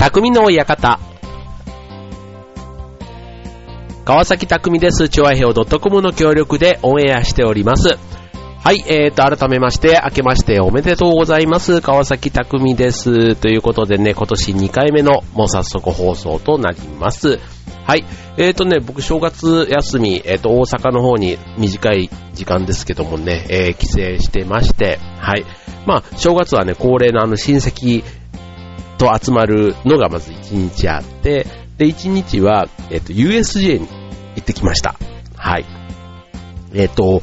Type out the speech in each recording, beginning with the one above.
匠の館。川崎匠です。調和表 .com の協力でオンエアしております。はい、えーと、改めまして、明けましておめでとうございます。川崎匠です。ということでね、今年2回目のもう早速放送となります。はい、えーとね、僕正月休み、えーと、大阪の方に短い時間ですけどもね、えー帰省してまして、はい。まあ、正月はね、恒例のあの親戚と集まるのがまず1日あって、で、1日は、えっ、と、USJ に行ってきました。はい。えっ、と、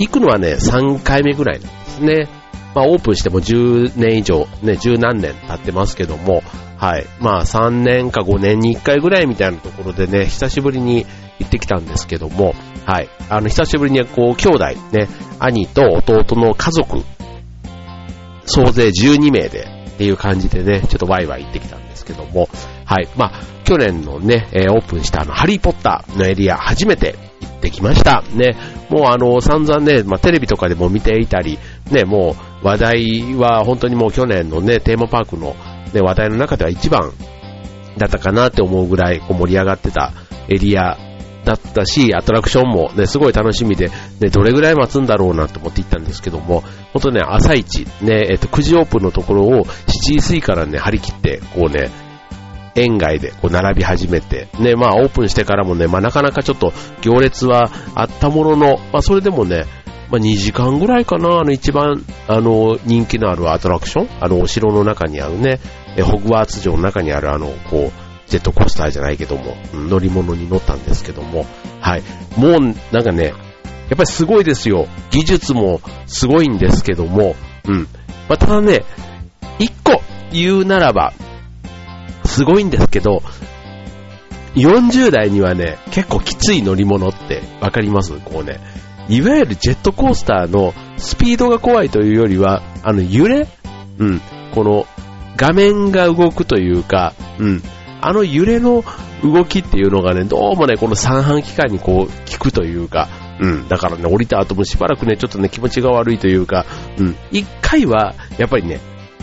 行くのはね、3回目ぐらいなんですね。まあ、オープンしても10年以上、ね、十何年経ってますけども、はい。まあ、3年か5年に1回ぐらいみたいなところでね、久しぶりに行ってきたんですけども、はい。あの、久しぶりにこう、兄弟、ね、兄と弟の家族、総勢12名でっていう感じでね、ちょっとワイワイ行ってきたんですけども、はい。まあ、去年のね、えオープンしたあの、ハリーポッターのエリア、初めて行ってきました。ね、もうあの、散々ね、まあ、テレビとかでも見ていたり、ね、もう話題は本当にもう去年のね、テーマパークの、ね、話題の中では一番だったかなって思うぐらいこう盛り上がってたエリアだったし、アトラクションもね、すごい楽しみで、ね、どれぐらい待つんだろうなと思って行ったんですけども、本当ね、朝一、ね、えっと、9時オープンのところを7時過ぎからね、張り切って、こうね、園外でこう並び始めて、ね、まあオープンしてからもね、まあなかなかちょっと行列はあったものの、まあそれでもね、まあ2時間ぐらいかな、あの一番、あの、人気のあるアトラクション、あのお城の中にあるね、ホグワーツ城の中にあるあの、こう、ジェットコースターじゃないけども、乗り物に乗ったんですけども、はい。もう、なんかね、やっぱりすごいですよ。技術もすごいんですけども、うん。まあ、ただね、一個言うならば、すごいんですけど、40代にはね、結構きつい乗り物ってわかります？こうね、いわゆるジェットコースターのスピードが怖いというよりは、あの揺れ？うん。この画面が動くというか、うん。あの揺れの動きっていうのがね、どうもね、この三半期間にこう効くというか、うん。だからね、降りた後もしばらくね、ちょっとね、気持ちが悪いというか、うん。一回は、やっぱりね、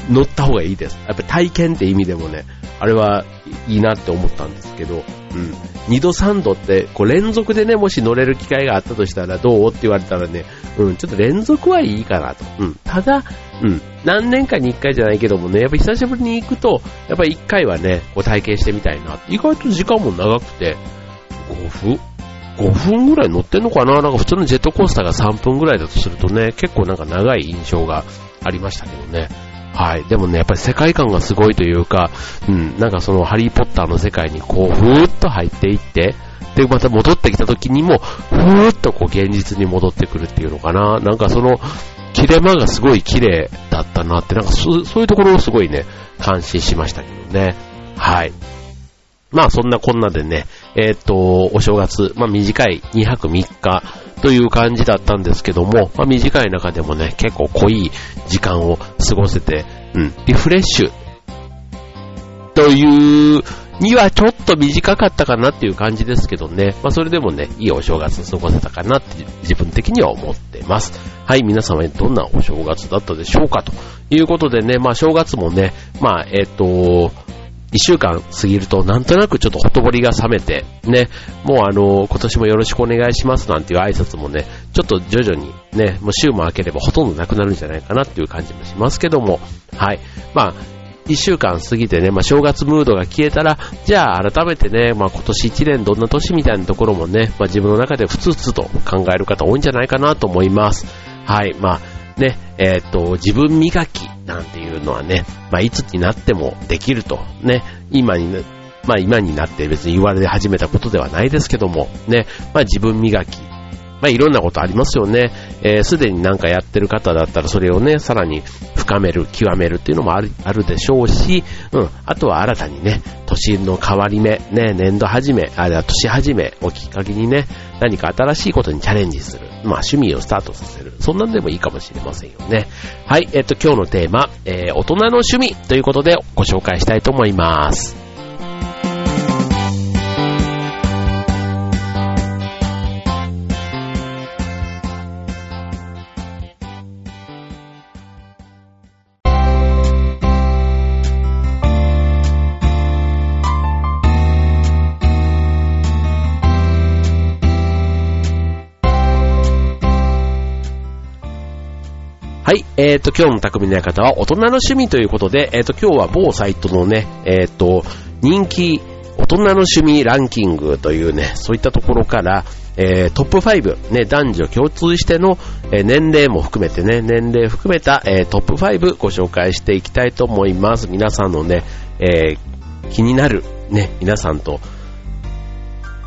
乗った方がいいです。やっぱり体験って意味でもね、あれはいいなって思ったんですけど、うん。二度三度って、こう連続でね、もし乗れる機会があったとしたらどうって言われたらね、うん、ちょっと連続はいいかなと。うん。ただ、うん。何年かに一回じゃないけどもね、やっぱり久しぶりに行くと、やっぱり一回はね、こう体験してみたいな。意外と時間も長くて、5分 ?5 分ぐらい乗ってんのかな？なんか普通のジェットコースターが3分ぐらいだとするとね、結構なんか長い印象がありましたけどね。はい。でもね、やっぱり世界観がすごいというか、うん、なんかそのハリーポッターの世界にこう、ふーっと入っていって、で、また戻ってきた時にも、ふーっとこう現実に戻ってくるっていうのかな。なんかその、切れ間がすごい綺麗だったなって、なんかそそういうところをすごいね、感心しましたけどね。はい。まあそんなこんなでね、えーっと、お正月、まあ短い2泊3日という感じだったんですけども、まあ短い中でもね、結構濃い時間を過ごせて、うん、リフレッシュというにはちょっと短かったかなっていう感じですけどね。まあそれでもね、いいお正月過ごせたかなって自分的には思ってます。はい、皆様にどんなお正月だったでしょうかということでね、まあ正月もね、まあえっ、と、一週間過ぎるとなんとなくちょっとほとぼりが冷めて、ね、もうあの、今年もよろしくお願いしますなんていう挨拶もね、ちょっと徐々にね、もう週も明ければほとんどなくなるんじゃないかなっていう感じもしますけども、はい。まあ、一週間過ぎてね、まあ正月ムードが消えたら、じゃあ改めてね、まあ今年一年どんな年みたいなところもね、まあ自分の中でふつふつと考える方多いんじゃないかなと思います。はい。まあね、えーっと、自分磨きなんていうのはね、まあいつになってもできると、ね、今にね、まあ今になって別に言われ始めたことではないですけども、ね、まあ自分磨き、まあいろんなことありますよね。えーすでになんかやってる方だったらそれをね、さらに深める、極めるっていうのもあるあるでしょうし、うん、あとは新たにね、年の変わり目、ね、年度始め、あるいは年始めをきっかけにね、何か新しいことにチャレンジする。まあ趣味をスタートさせる。そんなんでもいいかもしれませんよね。はい、えっと今日のテーマ、えー大人の趣味ということでご紹介したいと思います。えっ、と、今日の匠の館は大人の趣味ということで、えっ、と、今日は某サイトのね、えっ、と、人気大人の趣味ランキングというね、そういったところから、えートップ5、ね、男女共通しての、えー年齢も含めてね、年齢含めた、えートップ5ご紹介していきたいと思います。皆さんのね、え気になる、ね、皆さんと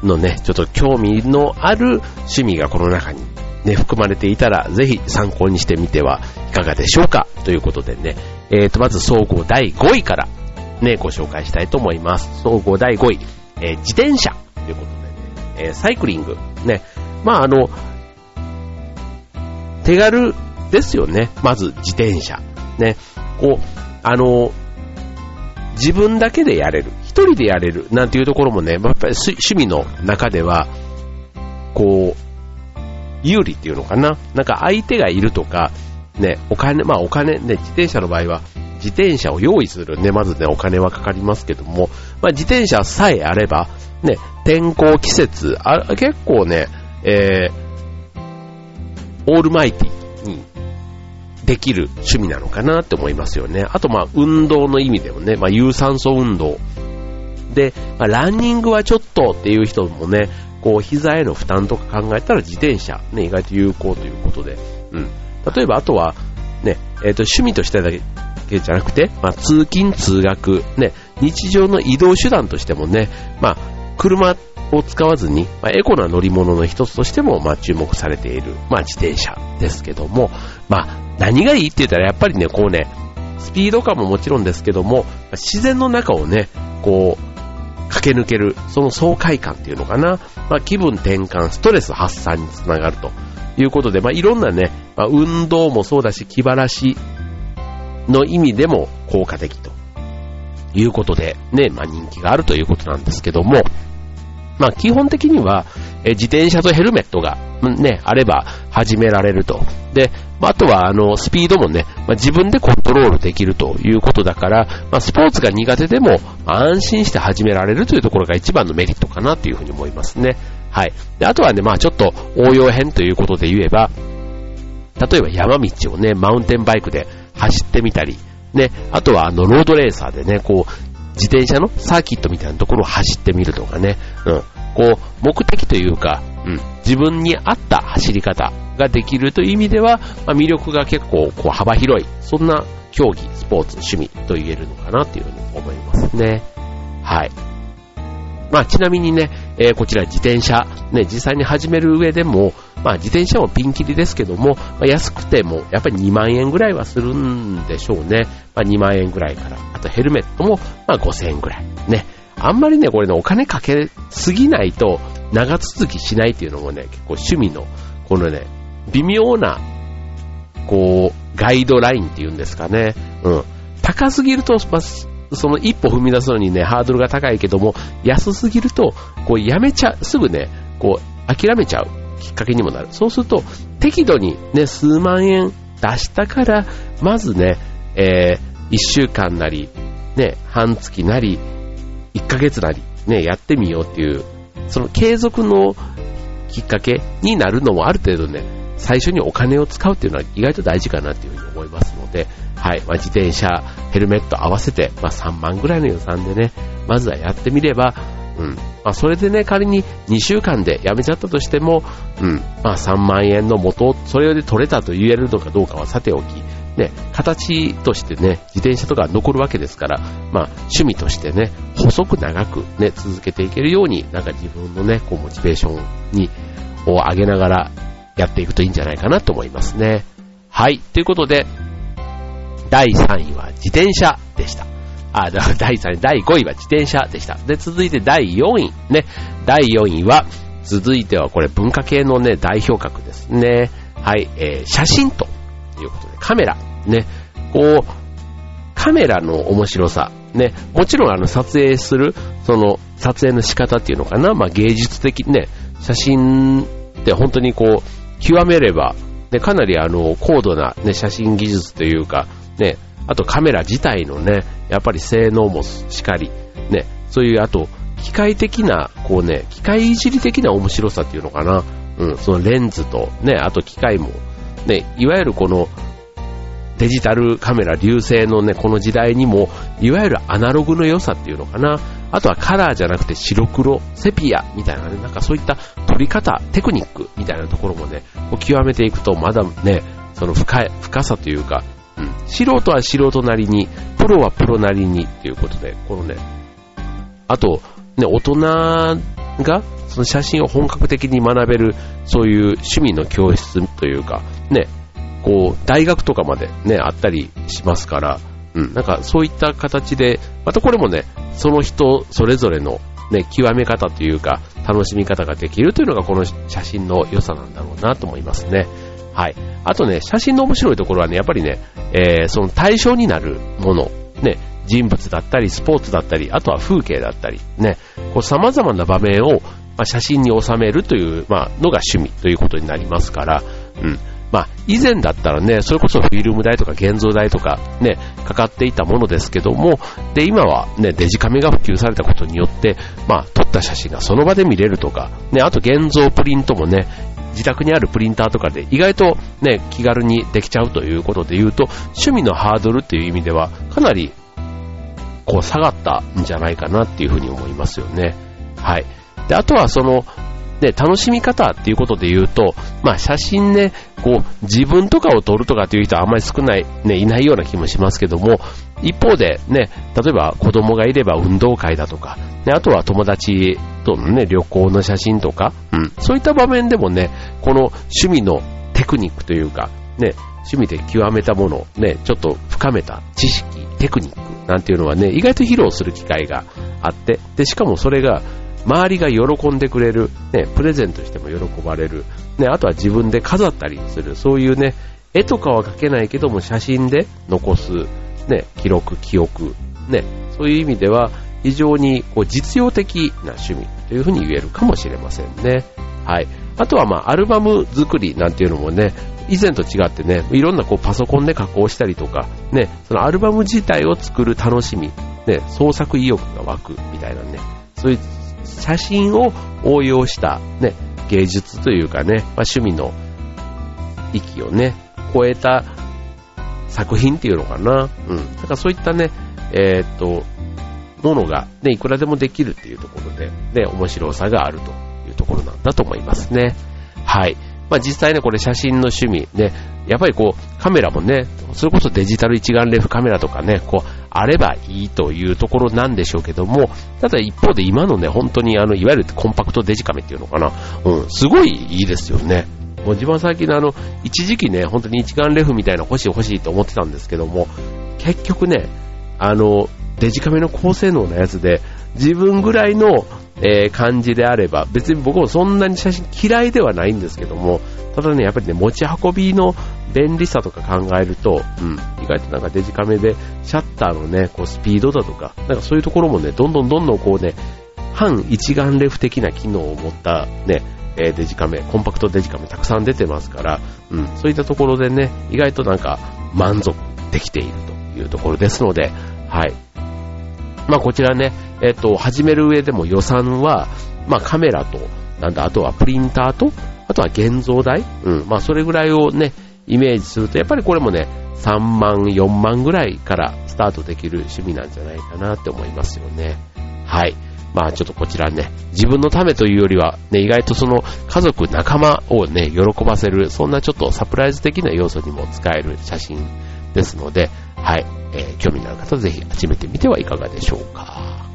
のね、ちょっと興味のある趣味がこの中にね、含まれていたら、ぜひ参考にしてみてはいかがでしょうか？ということでね、えーと、まず総合第5位からね、ご紹介したいと思います。総合第5位、えー自転車ということでね、えーサイクリング。ね、まああの、手軽ですよね。まず自転車。ね、こう、あの、自分だけでやれる。一人でやれる。なんていうところもね、やっぱり趣味の中では、こう、有利っていうのかな？なんか相手がいるとか、ね、お金、まあお金、ね、自転車の場合は、自転車を用意するね、まずね、お金はかかりますけども、まあ自転車さえあれば、ね、天候、季節、あ結構ね、えー、オールマイティにできる趣味なのかなって思いますよね。あとまあ運動の意味でもね、まあ有酸素運動。で、まあ、ランニングはちょっとっていう人もね、こう膝への負担とか考えたら自転車、ね、意外と有効ということで、うん。例えばあとは、ね、えっ、と趣味としてだけじゃなくて、まあ通勤通学、ね、日常の移動手段としてもね、まあ車を使わずに、まあ、エコな乗り物の一つとしても、まあ、注目されている、まあ、自転車ですけども、まあ、何がいいって言ったら、やっぱりね、こうね、スピード感ももちろんですけども、自然の中をね、こう、駆け抜ける、その爽快感っていうのかな、まあ、気分転換、ストレス発散につながるということで、まあ、いろんなね、まあ、運動もそうだし、気晴らしの意味でも効果的ということで、ね、まあ、人気があるということなんですけども、まあ基本的には、自転車とヘルメットが、ね、あれば始められると。で、あ、とはあのスピードもね、まあ、自分でコントロールできるということだから、まあ、スポーツが苦手でも安心して始められるというところが一番のメリットかなというふうに思いますね。はい。で、あとはね、まあちょっと応用編ということで言えば、例えば山道をね、マウンテンバイクで走ってみたり、ね、あとはあのロードレーサーでね、こう、自転車のサーキットみたいなところを走ってみるとかね、うん、こう、目的というか、うん、自分に合った走り方ができるという意味では、まあ、魅力が結構こう幅広い、そんな競技、スポーツ、趣味と言えるのかなというふうに思いますね。はい。まあ、ちなみにね、えーこちら自転車、ね、実際に始める上でも、まあ、自転車もピンキリですけども、まあ、安くても、やっぱり2万円ぐらいはするんでしょうね。まあ、2万円ぐらいから。あとヘルメットも、まあ、5000円ぐらい。ね。あんまりね、これね、お金かけすぎないと、長続きしないっていうのもね、結構趣味の、このね、微妙な、こう、ガイドラインっていうんですかね。うん。高すぎると、その一歩踏み出すのにね、ハードルが高いけども、安すぎると、こうやめちゃ、すぐね、こう諦めちゃうきっかけにもなる。そうすると、適度にね、数万円出したから、まずね、えー、一週間なり、ね、半月なり、一ヶ月なり、ね、やってみようっていう、その継続のきっかけになるのもある程度ね、最初にお金を使うっていうのは意外と大事かなっていうふうに思いますので、はい、まあ、自転車、ヘルメット合わせて、まあ、3万ぐらいの予算でね、まずはやってみれば、うん、まあ、それでね、仮に2週間でやめちゃったとしても、うん、まあ、3万円の元、それで取れたと言えるのかどうかはさておき、ね、形としてね、自転車とか残るわけですから、まあ、趣味としてね、細く長くね、続けていけるように、なんか自分のね、こう、モチベーションに、を上げながらやっていくといいんじゃないかなと思いますね。はい。ということで、第3位は自転車でした。あ、だ第3位、第5位は自転車でした。で、続いて第4位。ね。第4位は、続いてはこれ文化系のね、代表格ですね。はい。えー、写真ということで、カメラ。ね。こう、カメラの面白さ。ね。もちろんあの、撮影する、その、撮影の仕方っていうのかな。まあ、芸術的ね。写真って本当にこう、極めれば、ね、かなりあの、高度な、ね、写真技術というか、ね、あとカメラ自体のね、やっぱり性能もしかり、ね、そういうあと、機械的な、こうね、機械いじり的な面白さっていうのかな。うん、そのレンズと、ね、あと機械も、ね、いわゆるこの、デジタルカメラ流星のね、この時代にも、いわゆるアナログの良さっていうのかな。あとはカラーじゃなくて白黒、セピアみたいなね、なんかそういった撮り方、テクニックみたいなところもね、こう極めていくと、まだね、その深い、深さというか、うん、素人は素人なりに、プロはプロなりにっていうことで、このね、あと、ね、大人がその写真を本格的に学べる、そういう趣味の教室というか、ね、こう、大学とかまでね、あったりしますから、うん、なんかそういった形で、またこれもね、その人それぞれのね、極め方というか、楽しみ方ができるというのがこの写真の良さなんだろうなと思いますね。はい。あとね、写真の面白いところはね、やっぱりね、えー、その対象になるもの、ね、人物だったり、スポーツだったり、あとは風景だったり、ね、こう様々な場面を、写真に収めるという、のが趣味ということになりますから、うん。まあ、以前だったらね、それこそフィルム代とか現像代とかね、かかっていたものですけども、で、今はね、デジカメが普及されたことによって、まあ、撮った写真がその場で見れるとか、ね、あと現像プリントもね、自宅にあるプリンターとかで意外とね、気軽にできちゃうということで言うと、趣味のハードルっていう意味では、かなり、こう下がったんじゃないかなっていうふうに思いますよね。はい。で、あとはその、で、楽しみ方っていうことで言うと、まあ写真ね、こう、自分とかを撮るとかっていう人はあんまり少ない、ね、いないような気もしますけども、一方でね、例えば子供がいれば運動会だとか、ね、あとは友達とのね、旅行の写真とか、うん、そういった場面でもね、この趣味のテクニックというか、ね、趣味で極めたもの、ね、ちょっと深めた知識、テクニックなんていうのはね、意外と披露する機会があって、で、しかもそれが周りが喜んでくれる、ね、プレゼントしても喜ばれる、ね、あとは自分で飾ったりする、そういうね、絵とかは描けないけども写真で残す、ね、記録、記憶、ね、そういう意味では非常にこう実用的な趣味というふうに言えるかもしれませんね。はい。あとはまあアルバム作りなんていうのもね、以前と違ってね、いろんなこうパソコンで加工したりとか、ね、そのアルバム自体を作る楽しみ、ね、創作意欲が湧くみたいなね、そういう写真を応用したね、芸術というかね、まあ、趣味の域をね、超えた作品っていうのかな。うん。だからそういったね、えー、っと、ものがね、いくらでもできるっていうところで、ね、面白さがあるというところなんだと思いますね。はい。まあ実際ね、これ写真の趣味、ね、やっぱりこう、カメラもね、それこそデジタル一眼レフカメラとかね、こう、あればいいというところなんでしょうけども、ただ一方で今のね、本当にあの、いわゆるコンパクトデジカメっていうのかな、うん、すごいいいですよね。もう自分最近のあの、一時期ね、本当に一眼レフみたいな欲しい欲しいと思ってたんですけども、結局ね、あの、デジカメの高性能なやつで、自分ぐらいの、えー、感じであれば、別に僕もそんなに写真嫌いではないんですけども、ただね、やっぱりね、持ち運びの便利さとか考えると、うん、意外となんかデジカメでシャッターのね、こうスピードだとか、なんかそういうところもね、どんどんどんどんこうね、半一眼レフ的な機能を持ったね、えデジカメ、コンパクトデジカメたくさん出てますから、うん、そういったところでね、意外となんか満足できているというところですので、はい。まあこちらね、えっ、と、始める上でも予算は、まあカメラと、なんだ、あとはプリンターと、あとは現像代うん、まあそれぐらいをね、イメージすると、やっぱりこれもね、3万、4万ぐらいからスタートできる趣味なんじゃないかなって思いますよね。はい。まあちょっとこちらね、自分のためというよりは、ね、意外とその家族、仲間をね、喜ばせる、そんなちょっとサプライズ的な要素にも使える写真ですので、はい。えー、興味のある方はぜひ始めてみてはいかがでしょうか。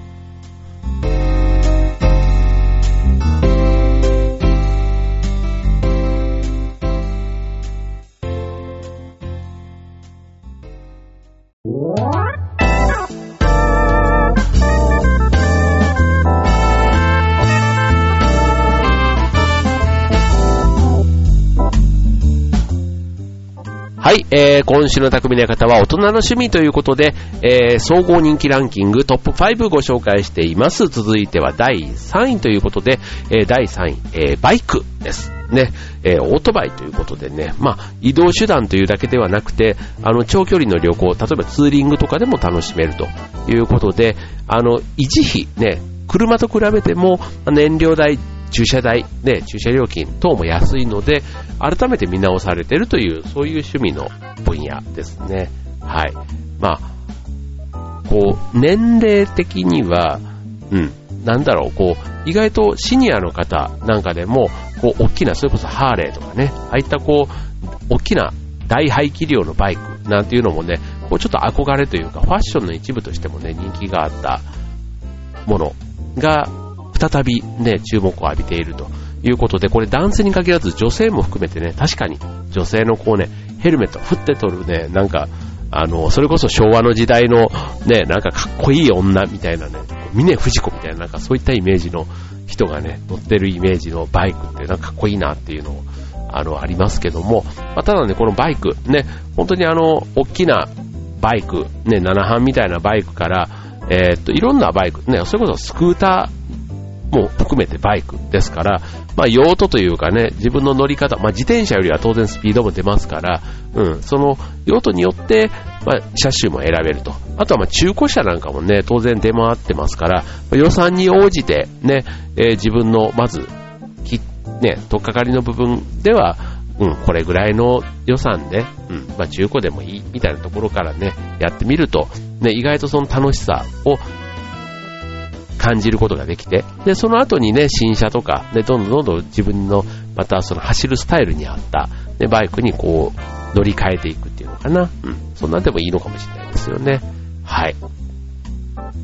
はい、えー、今週の匠の方は大人の趣味ということで、えー、総合人気ランキングトップ5ご紹介しています。続いては第3位ということで、えー、第3位、えー、バイクです。ね、えー、オートバイということでね、まあ、移動手段というだけではなくて、あの、長距離の旅行、例えばツーリングとかでも楽しめるということで、あの、維持費、ね、車と比べても燃料代駐車代、ね、駐車料金等も安いので、改めて見直されているという、そういう趣味の分野ですね。はい。まあ、こう、年齢的には、うん、なんだろう、こう、意外とシニアの方なんかでも、こう、大きな、それこそハーレーとかね、ああいったこう、大きな大排気量のバイクなんていうのもね、こうちょっと憧れというか、ファッションの一部としてもね、人気があったものが、再びね、注目を浴びているということで、これ男性に限らず女性も含めてね、確かに女性のこうね、ヘルメット振って取るね、なんか、あの、それこそ昭和の時代のね、なんかかっこいい女みたいなね、峰不二子みたいななんかそういったイメージの人がね、乗ってるイメージのバイクってなんかかっこいいなっていうのを、あの、ありますけども、まあ、ただね、このバイク、ね、本当にあの、大きなバイク、ね、7班みたいなバイクから、えー、っと、いろんなバイク、ね、それこそスクーターも含めてバイクですから、まあ、用途というかね、自分の乗り方、まあ、自転車よりは当然スピードも出ますから、うん、その用途によって、まあ、車種も選べると。あとはまあ中古車なんかもね、当然出回ってますから、ま予算に応じてね、えー、自分のまず、ね、とっかかりの部分では、うん、これぐらいの予算で、うん、まあ中古でもいいみたいなところからね、やってみると、ね、意外とその楽しさを感じることができて、で、その後にね、新車とか、ね、どんどんどんどん自分の、またその走るスタイルに合った、ね、バイクにこう、乗り換えていくっていうのかな。うん、そんなんでもいいのかもしれないですよね。はい。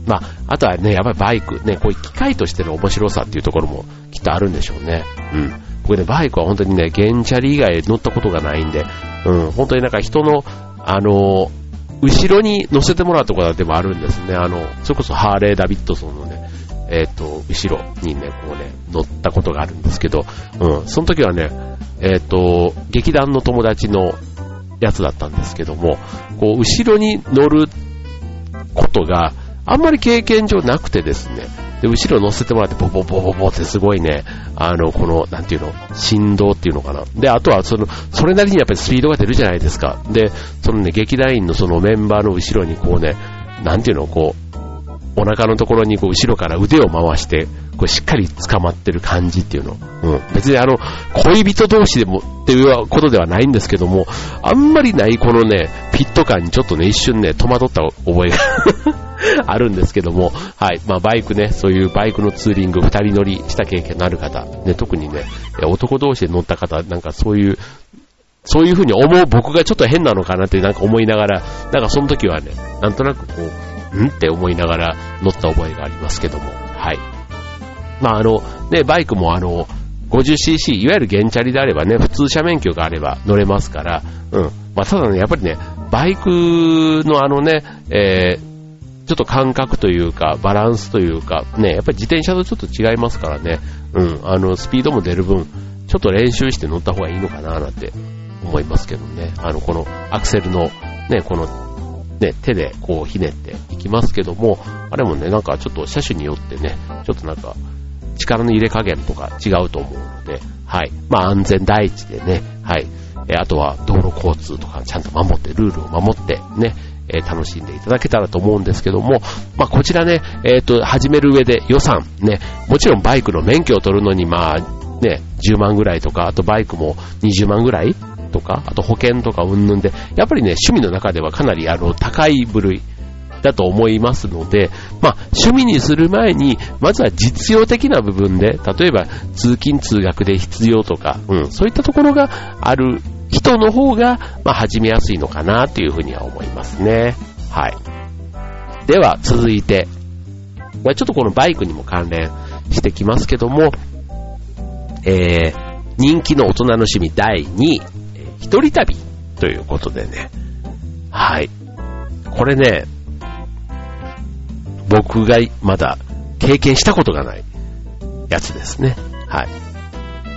まあ、あとはね、やっぱりバイク、ね、こういう機械としての面白さっていうところもきっとあるんでしょうね。うん。僕ね、バイクは本当にね、原チャリ以外乗ったことがないんで、うん、本当になんか人の、あの後ろに乗せてもらうところでもあるんですね。あの、それこそハーレー・ダビッドソンのね、えっ、ー、と、後ろにね、こうね、乗ったことがあるんですけど、うん、その時はね、えっ、ー、と、劇団の友達のやつだったんですけども、こう、後ろに乗ることがあんまり経験上なくてですね、で、後ろ乗せてもらって、ボボボボボってすごいね、あの、この、なんていうの、振動っていうのかな。で、あとは、その、それなりにやっぱりスピードが出るじゃないですか。で、そのね、劇団員のそのメンバーの後ろにこうね、なんていうの、こう、お腹のところにこう後ろから腕を回して、こうしっかり捕まってる感じっていうの。うん。別にあの、恋人同士でもっていうことではないんですけども、あんまりないこのね、ピット感にちょっとね、一瞬ね、戸惑った覚えが あるんですけども、はい。まあ、バイクね、そういうバイクのツーリング、二人乗りした経験のある方、ね、特にね、男同士で乗った方、なんかそういう、そういう風に思う僕がちょっと変なのかなってなんか思いながら、なんかその時はね、なんとなくこう、ん？って思いながら乗った覚えがありますけども、はい。まああの、ね、バイクもあの、50cc、いわゆる原チャリであればね、普通車免許があれば乗れますから、うん。まあただね、やっぱりね、バイクのあのね、えー、ちょっと感覚というか、バランスというか、ね、やっぱり自転車とちょっと違いますからね、うん、あの、スピードも出る分、ちょっと練習して乗った方がいいのかななんて思いますけどね。あの、このアクセルの、ね、この、ね、手でこうひねっていきますけども、あれもね、なんかちょっと車種によってね、ちょっとなんか、力の入れ加減とか違うと思うので、はい。まあ安全第一でね、はい。えあとは道路交通とかちゃんと守って、ルールを守ってね、え楽しんでいただけたらと思うんですけども、まあ、こちらね、えっ、ー、と、始める上で予算、ね、もちろんバイクの免許を取るのに、まあ、ね、10万ぐらいとか、あとバイクも20万ぐらいとか、あと保険とかうんぬんで、やっぱりね、趣味の中ではかなりあの、高い部類だと思いますので、まあ、趣味にする前に、まずは実用的な部分で、例えば通勤通学で必要とか、うん、そういったところがある人の方が、まあ、始めやすいのかなというふうには思いますね。はい。では、続いて、まあ、ちょっとこのバイクにも関連してきますけども、えー、人気の大人の趣味第2位、一人旅ということでね。はい。これね、僕がまだ経験したことがないやつですね。はい。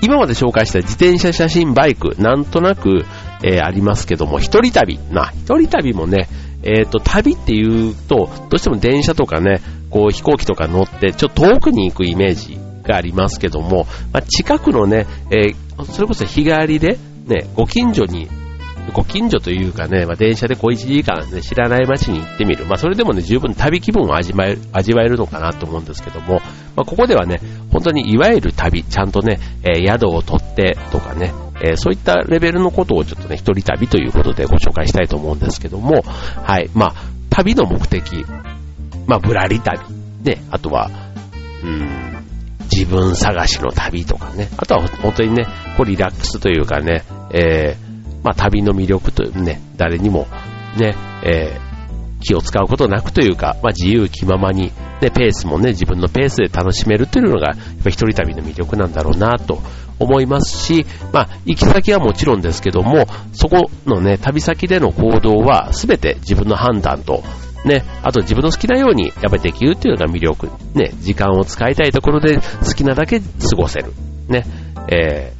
今まで紹介した自転車、写真、バイク、なんとなく、えー、ありますけども、一人旅。な、一人旅もね、えっ、ー、と、旅っていうと、どうしても電車とかね、こう飛行機とか乗って、ちょっと遠くに行くイメージがありますけども、まあ、近くのね、えー、それこそ日帰りで、ね、ご近所に、ご近所というかね、まあ、電車で小1時間ね、知らない街に行ってみる。まあ、それでもね、十分旅気分を味わえる、味わえるのかなと思うんですけども、まあ、ここではね、本当にいわゆる旅、ちゃんとね、えー、宿を取ってとかね、えー、そういったレベルのことをちょっとね、一人旅ということでご紹介したいと思うんですけども、はい、まあ、旅の目的、まあ、ぶらり旅、ね、あとは、うん、自分探しの旅とかね、あとは本当にね、こうリラックスというかね、えー、まあ旅の魅力というね、誰にもね、えー、気を使うことなくというか、まあ自由気ままに、ね、ペースもね、自分のペースで楽しめるというのが、やっぱ一人旅の魅力なんだろうなと思いますし、まあ、行き先はもちろんですけども、そこのね、旅先での行動は全て自分の判断と、ね、あと自分の好きなようにやっぱりできるっていうのが魅力。ね、時間を使いたいところで好きなだけ過ごせる。ね、え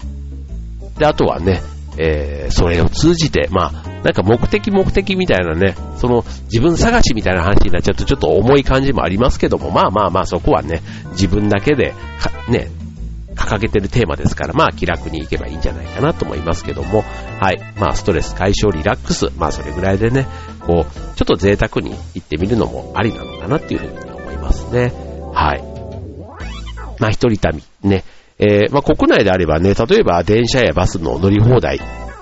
ー、で、あとはね、えー、それを通じて、まあ、なんか目的目的みたいなね、その自分探しみたいな話になっちゃうとちょっと重い感じもありますけども、まあまあまあそこはね、自分だけで、ね、掲げてるテーマですから、まあ気楽に行けばいいんじゃないかなと思いますけども、はい。まあストレス解消リラックス、まあそれぐらいでね、こう、ちょっと贅沢に行ってみるのもありなのかなっていうふうに思いますね。はい。まあ一人旅、ね。えー、まあ国内であればね、例えば電車やバスの乗り放題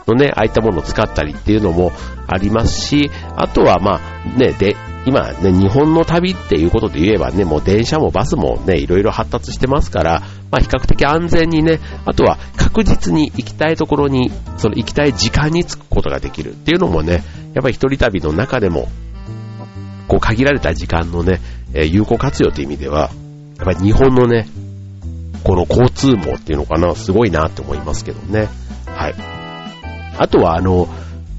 のね、ああいったものを使ったりっていうのもありますし、あとはまあね、で、今ね、日本の旅っていうことで言えばね、もう電車もバスもね、いろいろ発達してますから、まあ比較的安全にね、あとは確実に行きたいところに、その行きたい時間に着くことができるっていうのもね、やっぱり一人旅の中でも、こう限られた時間のね、え有効活用という意味では、やっぱり日本のね、この交通網っていうのかな、すごいなって思いますけどね。はい。あとはあの、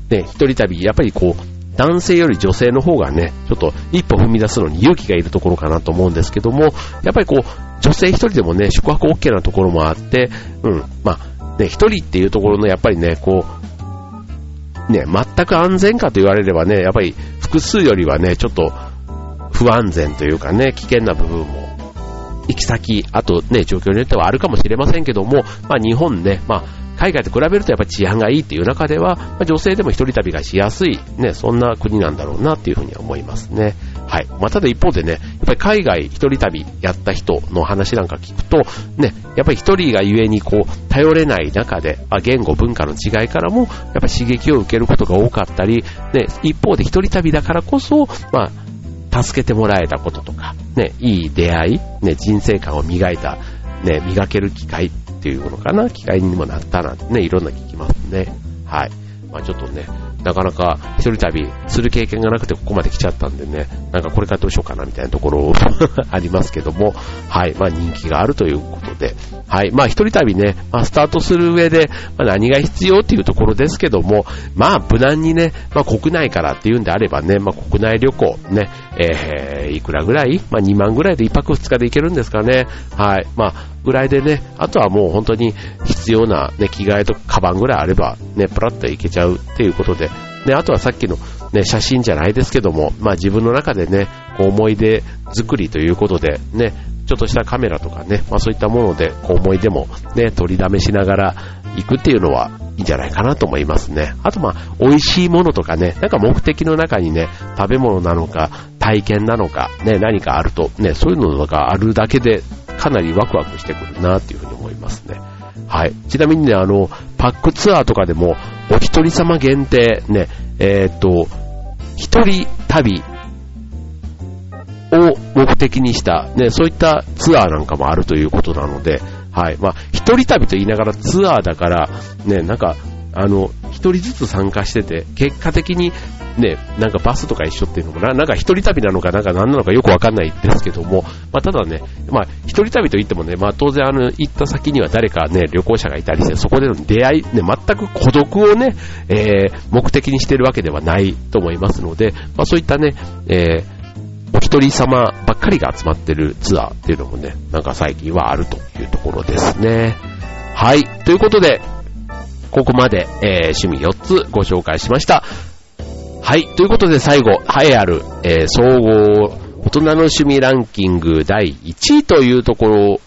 ね、一人旅、やっぱりこう、男性より女性の方がね、ちょっと一歩踏み出すのに勇気がいるところかなと思うんですけども、やっぱりこう、女性一人でもね、宿泊 OK なところもあって、うん、まあ、ね、一人っていうところのやっぱりね、こう、ね、全く安全かと言われればね、やっぱり複数よりはね、ちょっと不安全というかね、危険な部分も、行き先、あとね、状況によってはあるかもしれませんけども、まあ日本ね、まあ海外と比べるとやっぱ治安がいいっていう中では、まあ、女性でも一人旅がしやすい、ね、そんな国なんだろうなっていうふうに思いますね。はい。まあ、ただ一方でね、やっぱり海外一人旅やった人の話なんか聞くと、ね、やっぱり一人がゆえにこう、頼れない中で、あ言語、文化の違いからも、やっぱ刺激を受けることが多かったり、ね、一方で一人旅だからこそ、まあ、助けてもらえたこととか、ね、いい出会い、ね、人生観を磨いた、ね、磨ける機会っていうのかな、機会にもなったなんてね、いろんな聞きますね。はい。まあちょっとね、なかなか一人旅する経験がなくてここまで来ちゃったんでね、なんかこれからどうしようかなみたいなところ ありますけども、はい、まあ人気があるということで、はい、まあ一人旅ね、まあスタートする上で、まあ何が必要っていうところですけども、まあ無難にね、まあ国内からっていうんであればね、まあ国内旅行ね、えー、いくらぐらい？まあ2万ぐらいで1泊2日で行けるんですかね。はい、まあぐらいでね、あとはもう本当に必要なね、着替えとかカバンぐらいあればね、プラッといけちゃうっていうことで、ね、あとはさっきのね、写真じゃないですけども、まあ自分の中でね、こう思い出作りということで、ね、ちょっとしたカメラとかね、まあそういったもので、こう思い出もね、取りだめしながら行くっていうのはいいんじゃないかなと思いますね。あとまあ、美味しいものとかね、なんか目的の中にね、食べ物なのか、体験なのか、ね、何かあると、ね、そういうのがあるだけで、かなりワクワクしてくるなっていうふうに思いますね。はい。ちなみにね、あの、パックツアーとかでも、お一人様限定、ね、えー、っと、一人旅を目的にした、ね、そういったツアーなんかもあるということなので、はい。まあ、一人旅と言いながらツアーだから、ね、なんか、あの、一人ずつ参加してて、結果的にね、なんかバスとか一緒っていうのもな、なんか一人旅なのかなんか何なのかよくわかんないですけども、まあただね、まあ一人旅と言ってもね、まあ当然あの、行った先には誰かね、旅行者がいたりして、そこでの出会い、ね、全く孤独をね、えー、目的にしてるわけではないと思いますので、まあそういったね、えー、お一人様ばっかりが集まってるツアーっていうのもね、なんか最近はあるというところですね。はい。ということで、ここまで、えー、趣味4つご紹介しました。はい。ということで最後、栄えある、えー、総合大人の趣味ランキング第1位というところ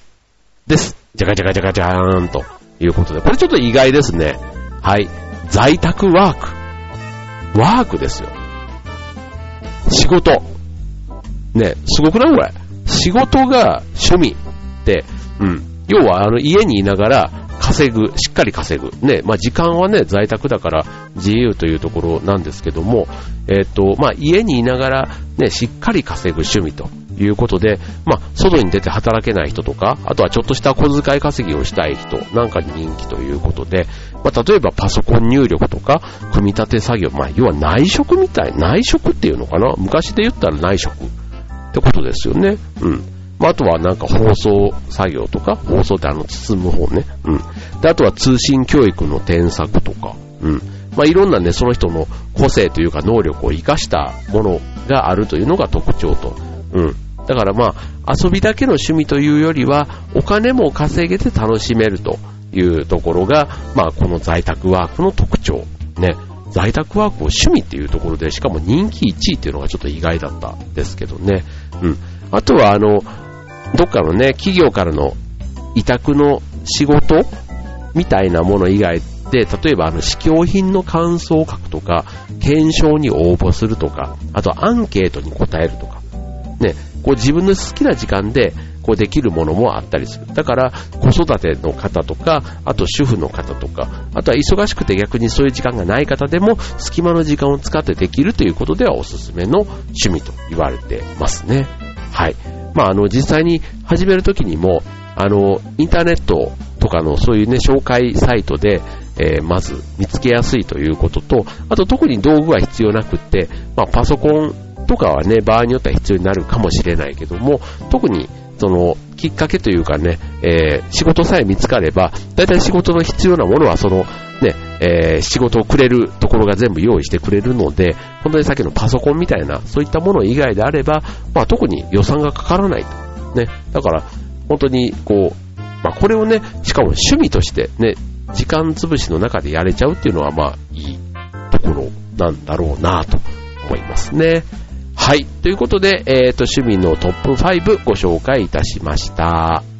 です。じゃがじゃがじゃがじゃーんということで、これちょっと意外ですね。はい。在宅ワーク。ワークですよ。仕事。ね、すごくないこれ。仕事が趣味って、うん。要は、あの、家にいながら稼ぐ、しっかり稼ぐ。ね、まあ、時間はね、在宅だから自由というところなんですけども、えっ、と、まあ、家にいながらね、しっかり稼ぐ趣味ということで、まあ、外に出て働けない人とか、あとはちょっとした小遣い稼ぎをしたい人なんかに人気ということで、まあ、例えばパソコン入力とか、組み立て作業、まあ、要は内職みたい、内職っていうのかな？昔で言ったら内職ってことですよね。うん。まあ、あとはなんか放送作業とか、放送ってあの包む方ね。うん。で、あとは通信教育の添削とか、うん。まあ、いろんなね、その人の個性というか能力を活かしたものがあるというのが特徴と。うん。だからまあ、遊びだけの趣味というよりは、お金も稼げて楽しめるというところが、まあ、この在宅ワークの特徴。ね。在宅ワークを趣味っていうところで、しかも人気1位っていうのがちょっと意外だったですけどね。うん。あとは、あの、どっかのね、企業からの委託の仕事みたいなもの以外で、例えばあの試供品の感想を書くとか、検証に応募するとか、あとアンケートに答えるとか、ね、こう自分の好きな時間でこうできるものもあったりする。だから子育ての方とか、あと主婦の方とか、あとは忙しくて逆にそういう時間がない方でも隙間の時間を使ってできるということではおすすめの趣味と言われてますね。はい。まあ、あの、実際に始めるときにも、あの、インターネットとかのそういうね、紹介サイトで、えー、まず見つけやすいということと、あと特に道具は必要なくって、まあ、パソコンとかはね、場合によっては必要になるかもしれないけども、特にその、きっかけというかね、えー、仕事さえ見つかれば、だいたい仕事の必要なものはその、ね、えー、仕事をくれるところが全部用意してくれるので、本当にさっきのパソコンみたいな、そういったもの以外であれば、まあ特に予算がかからないと。ね、だから、本当にこう、まあこれをね、しかも趣味としてね、時間潰しの中でやれちゃうっていうのはまあいいところなんだろうなと思いますね。はい。ということで、えっ、ー、と、趣味のトップ5ご紹介いたしました。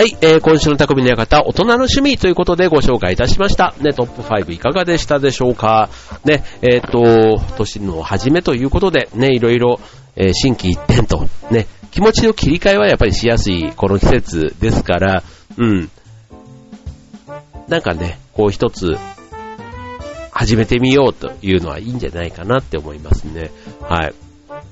はい、えー、今週の匠の館、大人の趣味ということでご紹介いたしました。ね、トップ5いかがでしたでしょうか？ね、えっ、ー、と、年の初めということで、ね、いろいろ、えー、新規一点と、ね、気持ちの切り替えはやっぱりしやすいこの季節ですから、うん。なんかね、こう一つ、始めてみようというのはいいんじゃないかなって思いますね。はい。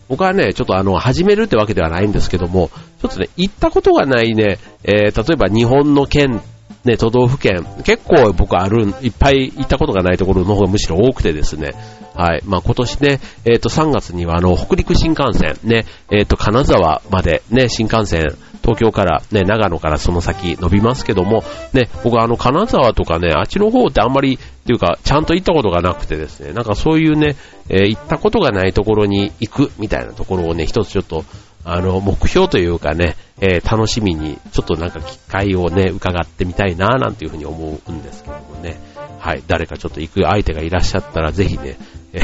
僕はね、ちょっとあの、始めるってわけではないんですけども、ちょっとね、行ったことがないね、えー、例えば日本の県、ね、都道府県、結構僕ある、いっぱい行ったことがないところの方がむしろ多くてですね、はい。まあ、今年ね、えっ、ー、と、3月にはあの、北陸新幹線、ね、えっ、ー、と、金沢までね、新幹線、東京からね、長野からその先伸びますけども、ね、僕はあの、金沢とかね、あっちの方ってあんまり、っていうか、ちゃんと行ったことがなくてですね、なんかそういうね、えー、行ったことがないところに行くみたいなところをね、一つちょっと、あの、目標というかね、えー、楽しみに、ちょっとなんか機会をね、伺ってみたいな、なんていうふうに思うんですけどもね。はい、誰かちょっと行く相手がいらっしゃったら、ぜひね、え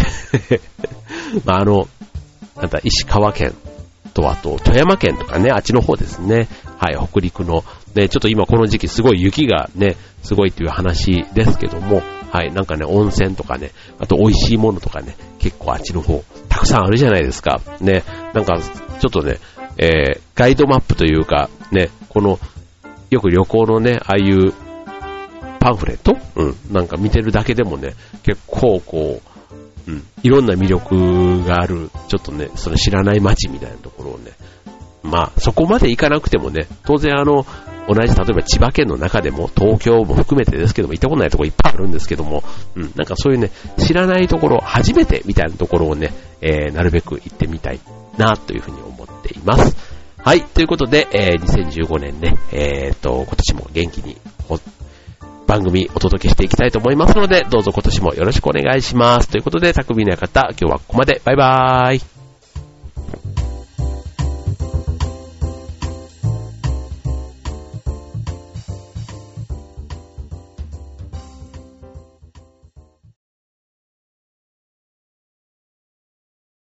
まあ、あの、なんだ、石川県と、あと、富山県とかね、あっちの方ですね。はい、北陸の、ね、ちょっと今この時期すごい雪がね、すごいっていう話ですけども、はい、なんかね、温泉とかね、あと美味しいものとかね、結構あっちの方、たくさんあるじゃないですか。ね、なんか、ちょっとね、えー、ガイドマップというか、ね、この、よく旅行のね、ああいうパンフレット？うん、なんか見てるだけでもね、結構こう、うん、いろんな魅力がある、ちょっとね、その知らない街みたいなところをね、まあ、そこまで行かなくてもね、当然あの、同じ、例えば千葉県の中でも、東京も含めてですけども、行ったことないところいっぱいあるんですけども、うん、なんかそういうね、知らないところ、初めてみたいなところをね、えー、なるべく行ってみたい。な、というふうに思っています。はい、ということで、えー、2015年ね、えー、と、今年も元気に、番組お届けしていきたいと思いますので、どうぞ今年もよろしくお願いします。ということで、匠の館、今日はここまで。バイバーイ。